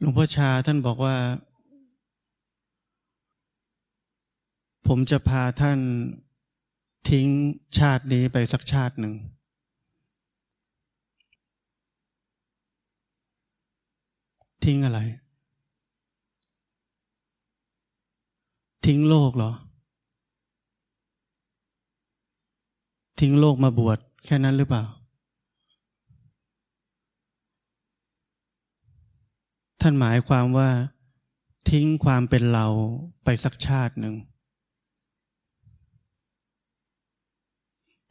หลวงพ่อชาท่านบอกว่า ผมจะพาท่านทิ้งชาตินี้ไปสักชาติหนึ่ง ทิ้งอะไร ทิ้งโลกเหรอ ทิ้งโลกมาบวชแค่นั้นหรือเปล่า ท่านหมายความว่า ทิ้งความเป็นเราไปสักชาติหนึ่ง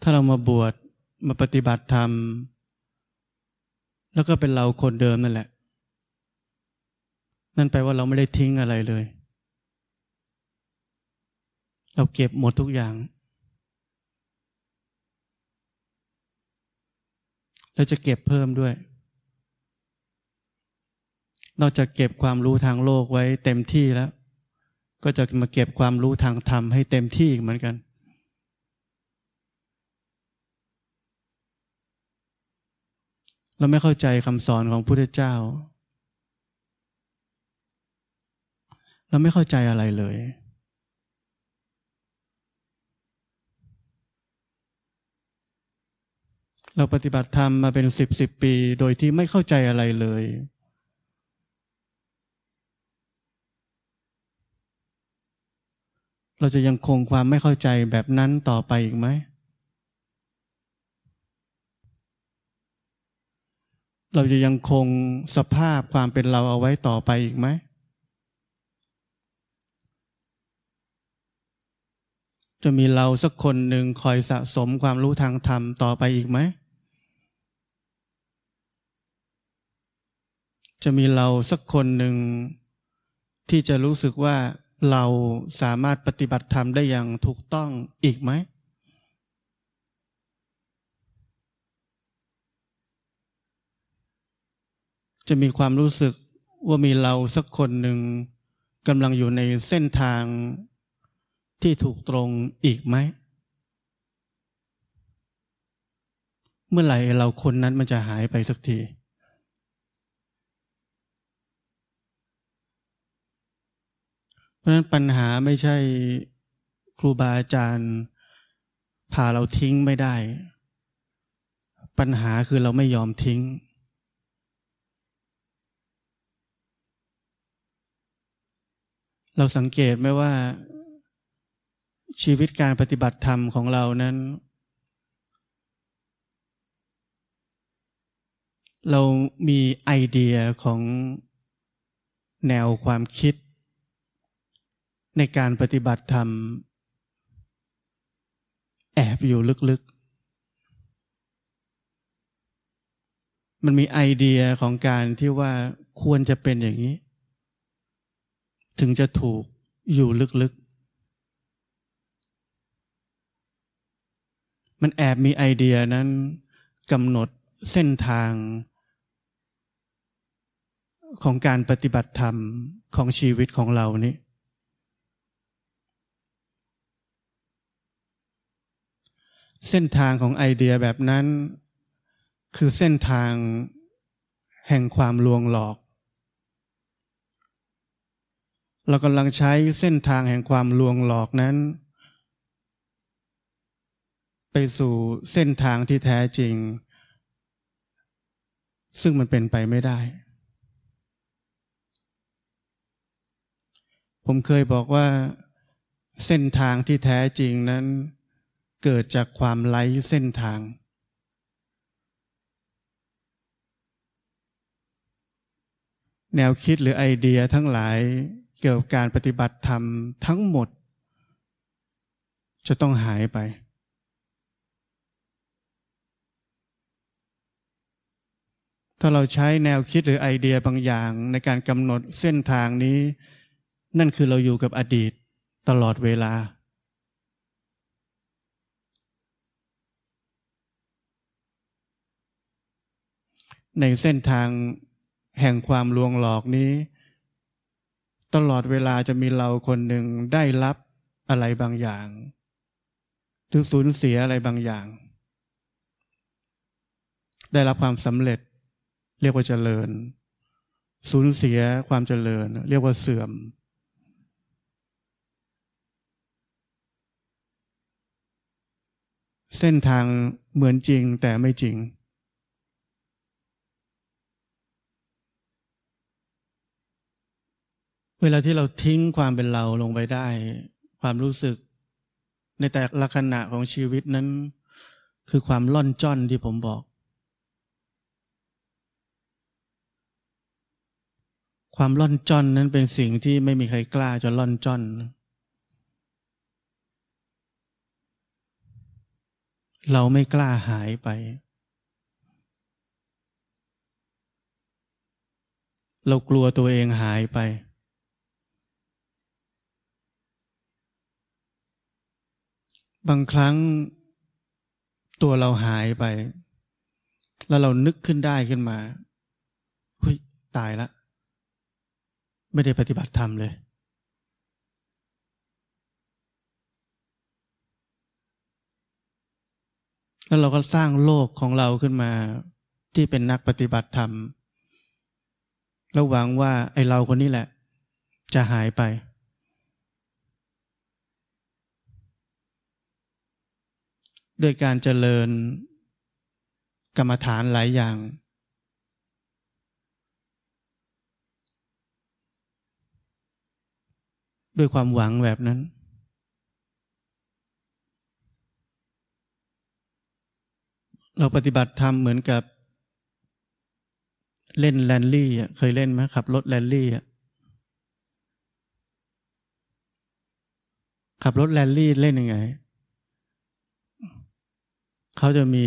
ถ้าเรามาบวชมาปฏิบัติธรรม แล้วก็เป็นเราคนเดิมนั่นแหละ นั่นแปลว่าเราไม่ได้ทิ้งอะไรเลย เราเก็บหมดทุกอย่าง แล้วจะเก็บเพิ่มด้วย นอกจากเก็บความรู้ทางโลกไว้เต็มที่แล้ว ก็จะมาเก็บความรู้ทางธรรมให้เต็มที่เหมือนกัน เราไม่เข้าใจคำสอนของพระพุทธเจ้า เราไม่เข้าใจอะไรเลยเราปฏิบัติธรรมมาเป็นสิบสิบปี โดยที่ไม่เข้าใจอะไรเลย เราจะยังคงความไม่เข้าใจแบบนั้นต่อไปอีกไหม เราจะยังคงสภาพความเป็นเราเอาไว้ต่อไปอีกไหม จะมีเราสักคนหนึ่งคอยสะสมความรู้ทางธรรมต่อไปอีกไหม จะมีเราสักคนหนึ่งที่จะรู้สึกว่า เราสามารถปฏิบัติธรรมได้อย่างถูกต้องอีกไหม จะมีความรู้สึกว่ามีเราสักคนหนึ่งกำลังอยู่ในเส้นทางที่ถูกตรงอีกไหม เมื่อไหร่เราคนนั้นมันจะหายไปสักที เพราะฉะนั้นปัญหาไม่ใช่ครูบาอาจารย์พาเราทิ้งไม่ได้ ปัญหาคือเราไม่ยอมทิ้ง เราสังเกตไหมว่า ชีวิตการปฏิบัติธรรมของเรานั้น เรามีไอเดียของแนวความคิด ในการปฏิบัติธรรม แอบอยู่ลึกๆ มันมีไอเดียของการที่ว่าควรจะเป็นอย่างนี้ ถึงจะถูกอยู่ลึกๆ มันแอบมีไอเดียนั้นกำหนดเส้นทาง ของการปฏิบัติธรรมของชีวิตของเรานี้ เส้นทางของไอเดียแบบนั้น คือเส้นทางแห่งความลวงหลอก เรากำลังใช้เส้นทางแห่งความลวงหลอกนั้น ไปสู่เส้นทางที่แท้จริง ซึ่งมันเป็นไปไม่ได้ ผมเคยบอกว่าเส้นทางที่แท้จริงนั้น เกิดจากความไร้เส้นทาง แนวคิดหรือไอเดียทั้งหลายเกี่ยวกับการปฏิบัติธรรมทั้งหมด จะต้องหายไป ถ้าเราใช้แนวคิดหรือไอเดียบางอย่างในการกำหนดเส้นทางนี้ นั่นคือเราอยู่กับอดีตตลอดเวลา ในเส้นทางแห่งความลวงหลอกนี้ ตลอดเวลาจะมีเราคนหนึ่งได้รับอะไรบางอย่าง หรือสูญเสียอะไรบางอย่าง ได้รับความสำเร็จ เรียกว่าเจริญ สูญเสียความเจริญ เรียกว่าเสื่อม เส้นทางเหมือนจริงแต่ไม่จริง เวลาที่เราทิ้งความเป็นเราลงไปได้ ความรู้สึก ในแต่ละขณะของชีวิตนั้น คือความล่อนจ้อนที่ผมบอก ความล่อนจ้อนนั้นเป็นสิ่งที่ไม่มีใครกล้าจะล่อนจ้อน เราไม่กล้าหายไปเรากลัวตัวเองหายไป บางครั้งตัวเราหายไป แล้วเรานึกขึ้นได้ขึ้นมาเฮ้ยตายละ ไม่ได้ปฏิบัติธรรมเลย แล้วเราก็สร้างโลกของเราขึ้นมา ที่เป็นนักปฏิบัติธรรมแล้วหวังว่าไอเราคนนี้แหละ จะหายไป โดยการเจริญกรรมฐานหลายอย่าง ด้วยความหวังแบบนั้น เราปฏิบัติธรรมเหมือนกับเล่นแรลลี่เคยเล่นไหมขับรถแรลลี่ขับรถแรลลี่เล่นยังไง เขาจะมี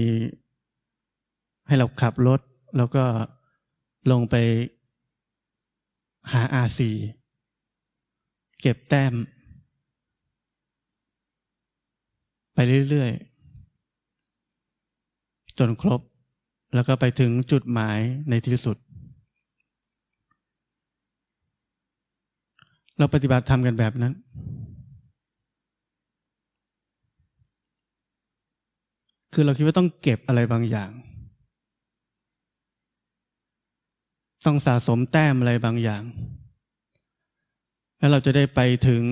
ให้เราขับรถ แล้วก็ลงไปหา RC เก็บแต้ม ไปเรื่อยๆ จนครบ แล้วก็ไปถึงจุดหมายในที่สุด เราปฏิบัติทำกันแบบนั้น คือเราคิดว่าต้องเก็บอะไรบางอย่าง ต้องสะสมแต้มอะไรบางอย่าง แล้วเราจะได้ไปถึง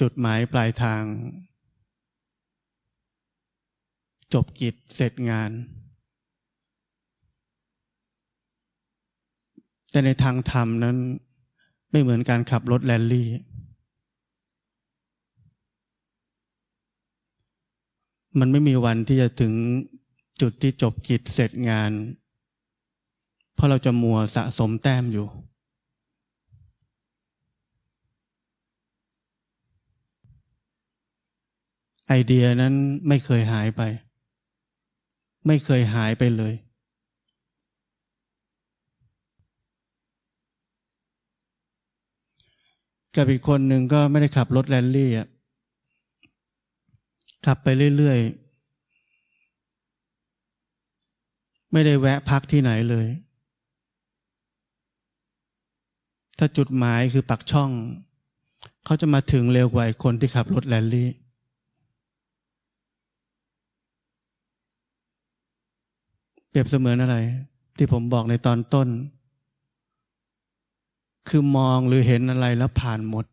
จุดหมายปลายทาง จบกิจเสร็จงาน แต่ในทางธรรมนั้นไม่เหมือนการขับรถแรลลี่ มันไม่มีวันที่จะถึงจุดที่จบกิจเสร็จงาน เพราะเราจะมัวสะสมแต้มอยู่ ไอเดียนั้นไม่เคยหายไป ไม่เคยหายไปเลย กับอีกคนหนึ่งก็ไม่ได้ขับรถแรลลี่อะ ขับไปเรื่อยๆ ไม่ได้แวะพักที่ไหนเลย ถ้าจุดหมายคือปักช่อง เขาจะมาถึงเร็วกว่าคนที่ขับรถแรลลี่ เปรียบเสมือนอะไร ที่ผมบอกในตอนต้น คือมองหรือเห็นอะไรแล้วผ่านหมด เ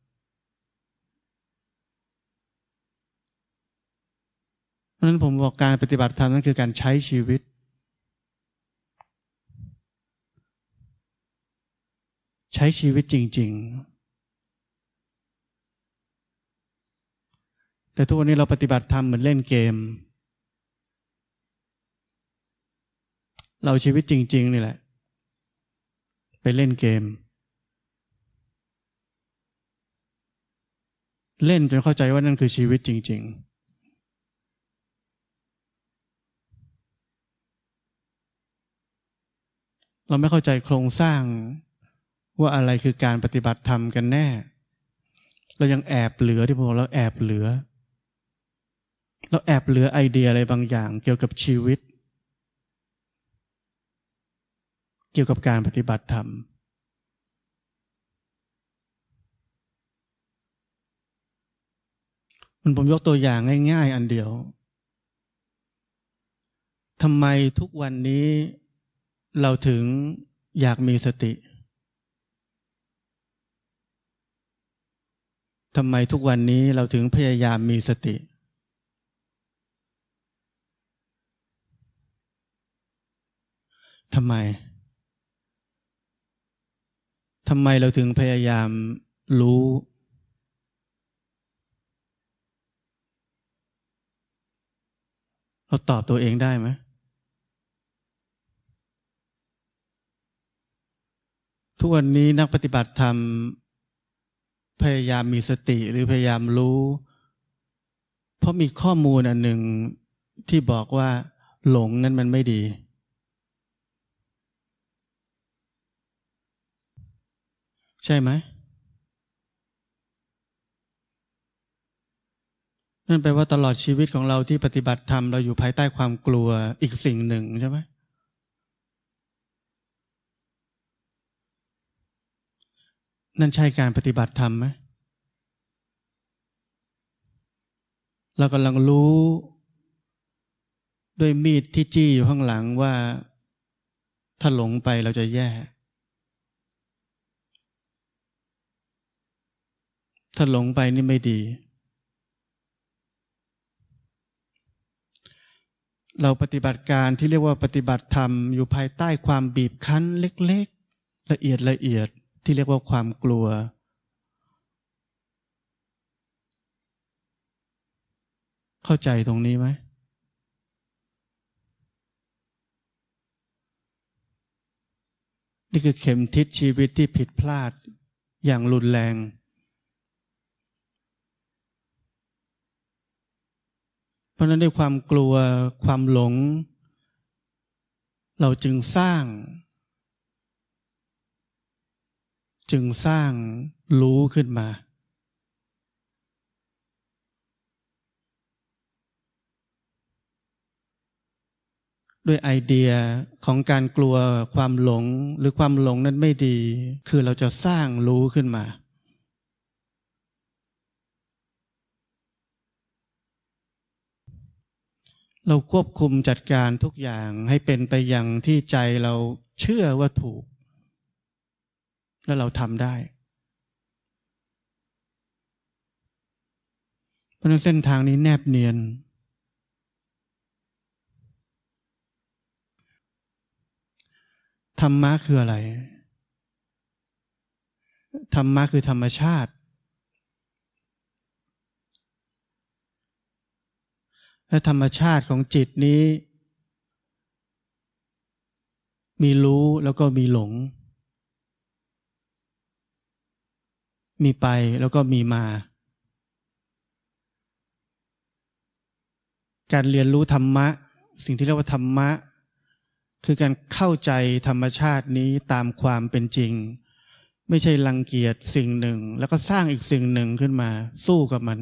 พ ราะนั้นผมบอกการปฏิบัติธรรมนั่นคือการใช้ชีวิต ใช้ชีวิตจริง ๆ แต่ทุกวันนี้เราปฏิบัติธรรมเหมือนเล่นเกม เราชีวิตจริง ๆ นี่แหละ ไปเล่นเกม เล่นจนเข้าใจว่านั่นคือชีวิตจริง ๆ เราไม่เข้าใจโครงสร้างว่าอะไรคือการปฏิบัติธรรมกันแน่ เรายังแอบเหลือที่บอกเราแอบเหลือ เราแอบเหลือไอเดียอะไรบางอย่าง เกี่ยวกับชีวิต เกี่ยวกับการปฏิบัติธรรมมันผมยกตัวอย่างง่าย ๆ อันเดียวทำไมทุกวันนี้ เราถึงอยากมีสติทำไมทุกวันนี้เราถึงพยายามมีสติ ทำไม ทำไมเราถึงพยายามรู้ เราตอบตัวเองได้ไหม ทุกวันนี้นักปฏิบัติธรรม พยายามมีสติหรือพยายามรู้ เพราะมีข้อมูลอันหนึ่งที่บอกว่า หลงนั้นมันไม่ดี ใช่ไหมนั่นแปลว่าตลอดชีวิตของเราที่ปฏิบัติธรรมเราอยู่ภายใต้ความกลัวอีกสิ่งหนึ่งใช่ไหม นั่นใช่การปฏิบัติธรรมไหมเรากำลังรู้ ด้วยมีดที่จี้อยู่ข้างหลังว่า ถ้าหลงไปเราจะแย่ ถ้าหลงไปนี่ไม่ดี เราปฏิบัติการที่เรียกว่าปฏิบัติธรรม อยู่ภายใต้ความบีบคั้นเล็ก ๆ ละเอียดละเอียด ที่เรียกว่าความกลัว เข้าใจตรงนี้ไหมนี่คือเข็มทิศชีวิตที่ผิดพลาดอย่างรุนแรง เพราะนั้นด้วยความกลัวความหลง เราจึงสร้าง จึงสร้างรู้ขึ้นมา ด้วยไอเดียของการกลัวความหลงหรือความหลงนั้นไม่ดี คือเราจะสร้างรู้ขึ้นมาเราควบคุมจัดการทุกอย่างให้เป็นไปอย่างที่ใจเราเชื่อว่าถูก และเราทำได้ เพราะนั้นเส้นทางนี้แนบเนียน ธรรมะคืออะไร ธรรมะคือธรรมชาติ และธรรมชาติของจิตนี้ มีรู้แล้วก็มีหลง มีไปแล้วก็มีมา การเรียนรู้ธรรมะ สิ่งที่เรียกว่าธรรมะ คือการเข้าใจธรรมชาตินี้ตามความเป็นจริง ไม่ใช่รังเกียจสิ่งหนึ่ง แล้วก็สร้างอีกสิ่งหนึ่งขึ้นมา สู้กับมัน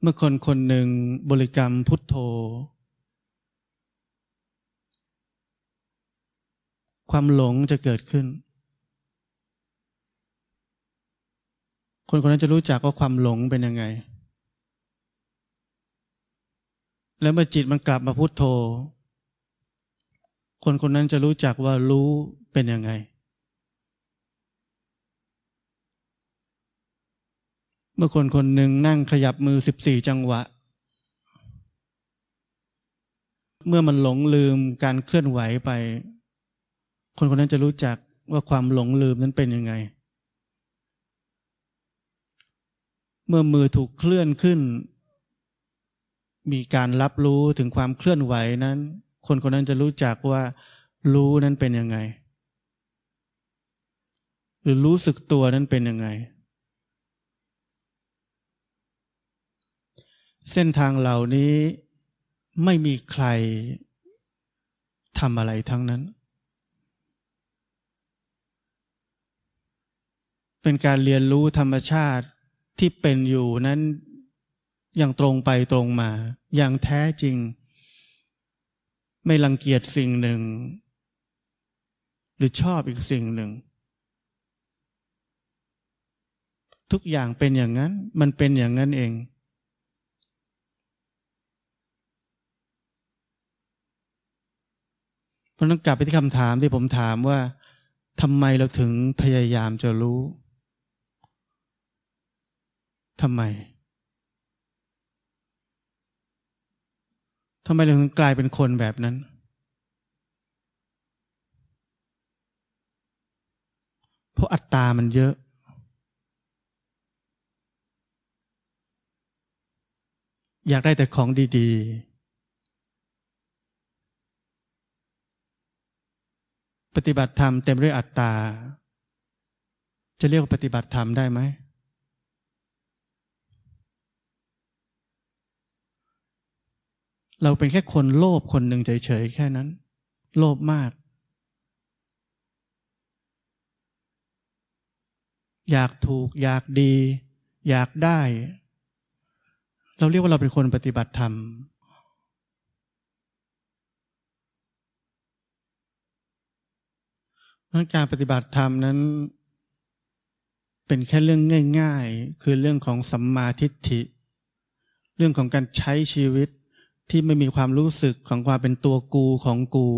เมื่อคนคนหนึ่งบริกรรมพุทโธ ความหลงจะเกิดขึ้น คนคนนั้นจะรู้จักว่าความหลงเป็นยังไง แล้วเมื่อจิตมันกลับมาพุทโธ คนคนนั้นจะรู้จักว่ารู้เป็นยังไง เมื่อคนคนหนึ่งนั่งขยับมือสิบสี่จังหวะเมื่อมันหลงลืมการเคลื่อนไหวไป คนคนนั้นจะรู้จักว่าความหลงลืมนั้นเป็นยังไง เมื่อมือถูกเคลื่อนขึ้น มีการรับรู้ถึงความเคลื่อนไหวนั้น คนคนนั้นจะรู้จักว่ารู้นั้นเป็นยังไง หรือรู้สึกตัวนั้นเป็นยังไง เส้นทางเหล่านี้ไม่มีใครทำอะไรทั้งนั้น เป็นการเรียนรู้ธรรมชาติที่เป็นอยู่นั้นอย่างตรงไปตรงมา อย่างแท้จริง ไม่รังเกียจสิ่งหนึ่ง หรือชอบอีกสิ่งหนึ่ง ทุกอย่างเป็นอย่างนั้น มันเป็นอย่างนั้นเอง เพราะนั้นกลับไปที่คำถามที่ผมถามว่าทำไมเราถึงพยายามจะรู้ ทำไมทำไมเราถึงกลายเป็นคนแบบนั้น เพราะอัตตามันเยอะ อยากได้แต่ของดี ๆ ปฏิบัติธรรมเต็มด้วยอัตตา จะเรียกว่าปฏิบัติธรรมได้ไหม เราเป็นแค่คนโลภคนหนึ่งเฉยๆแค่นั้น โลภมาก อยากถูก อยากดี อยากได้ เราเรียกว่าเราเป็นคนปฏิบัติธรรม การปฏิบัติธรรมนั้น เป็นแค่เรื่องง่าย ๆ คือเรื่องของสัมมาทิฏฐิ เรื่องของการใช้ชีวิต ที่ไม่มีความรู้สึกของความเป็นตัวกูของกู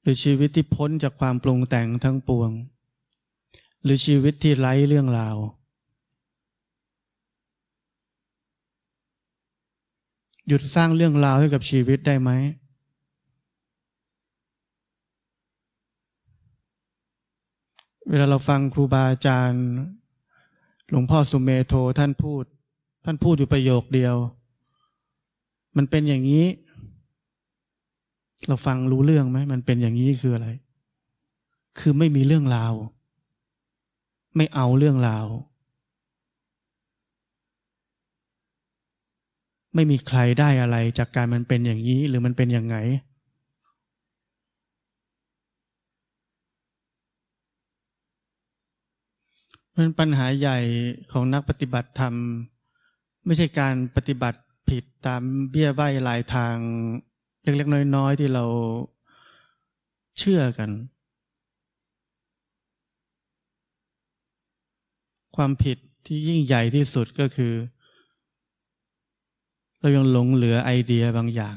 หรือชีวิตที่พ้นจากความปรุงแต่งทั้งปวง หรือชีวิตที่ไร้เรื่องราว หยุดสร้างเรื่องราวให้กับชีวิตได้ไหมเวลาเราฟังครูบาอาจารย์ หลวงพ่อสุเมโทท่านพูด ท่านพูดอยู่ประโยคเดียว มันเป็นอย่างนี้ เราฟังรู้เรื่องไหมมันเป็นอย่างนี้คืออะไร คือไม่มีเรื่องราว ไม่เอาเรื่องราว ไม่มีใครได้อะไรจากการมันเป็นอย่างนี้ หรือมันเป็นอย่างไง มันปัญหาใหญ่ของนักปฏิบัติธรรม ไม่ใช่การปฏิบัติผิดตามเบี้ยใบลายทางเล็กๆน้อยๆที่เราเชื่อกัน ความผิดที่ยิ่งใหญ่ที่สุดก็คือ เรายังหลงเหลือไอเดียบางอย่าง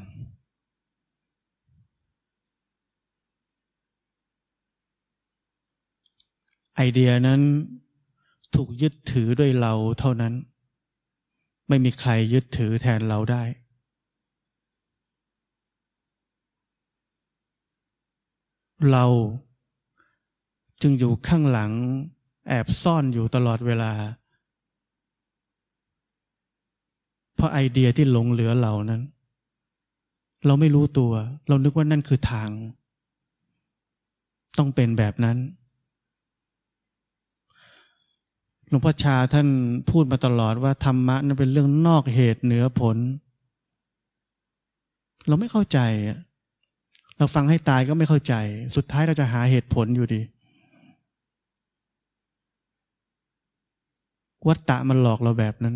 ไอเดียนั้น ถูกยึดถือด้วยเราเท่านั้น ไม่มีใครยึดถือแทนเราได้ เราจึงอยู่ข้างหลังแอบซ่อนอยู่ตลอดเวลา เพราะไอเดียที่หลงเหลือเรานั้น เราไม่รู้ตัว เรานึกว่านั่นคือทาง ต้องเป็นแบบนั้น หลวงพ่อชาท่านพูดมาตลอดว่าธรรมะนั้นเป็นเรื่องนอกเหตุเหนือผล เราไม่เข้าใจเราฟังให้ตายก็ไม่เข้าใจ สุดท้ายเราจะหาเหตุผลอยู่ดี วัตตะมันหลอกเราแบบนั้น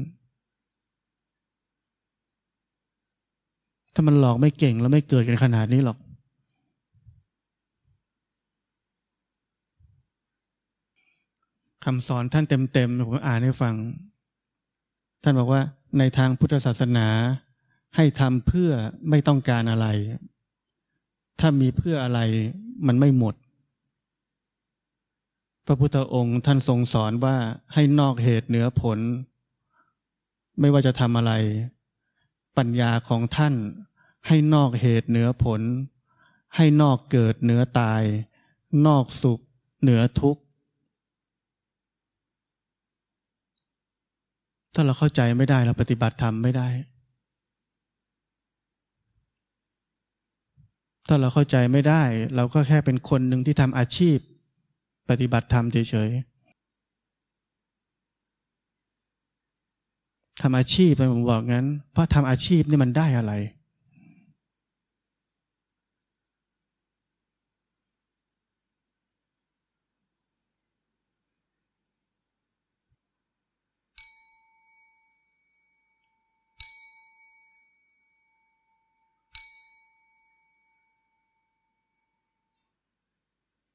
ถ้ามันหลอกไม่เก่งแล้วไม่เกิดกันขนาดนี้หรอก คำสอนท่านเต็มๆผมอ่านให้ฟัง ท่านบอกว่าในทางพุทธศาสนาให้ทำเพื่อไม่ต้องการอะไร ถ้ามีเพื่ออะไรมันไม่หมด พระพุทธองค์ท่านทรงสอนว่าให้นอกเหตุเหนือผล ไม่ว่าจะทำอะไร ปัญญาของท่านให้นอกเหตุเหนือผล ให้นอกเกิดเหนือตาย นอกสุขเหนือทุกข์ ถ้าเราเข้าใจไม่ได้เราปฏิบัติธรรมไม่ได้ ถ้าเราเข้าใจไม่ได้ เราก็แค่เป็นคนหนึ่งที่ทำอาชีพ ปฏิบัติธรรมเฉยๆทำอาชีพไปผมบอกงั้น เพราะทำอาชีพนี่มันได้อะไร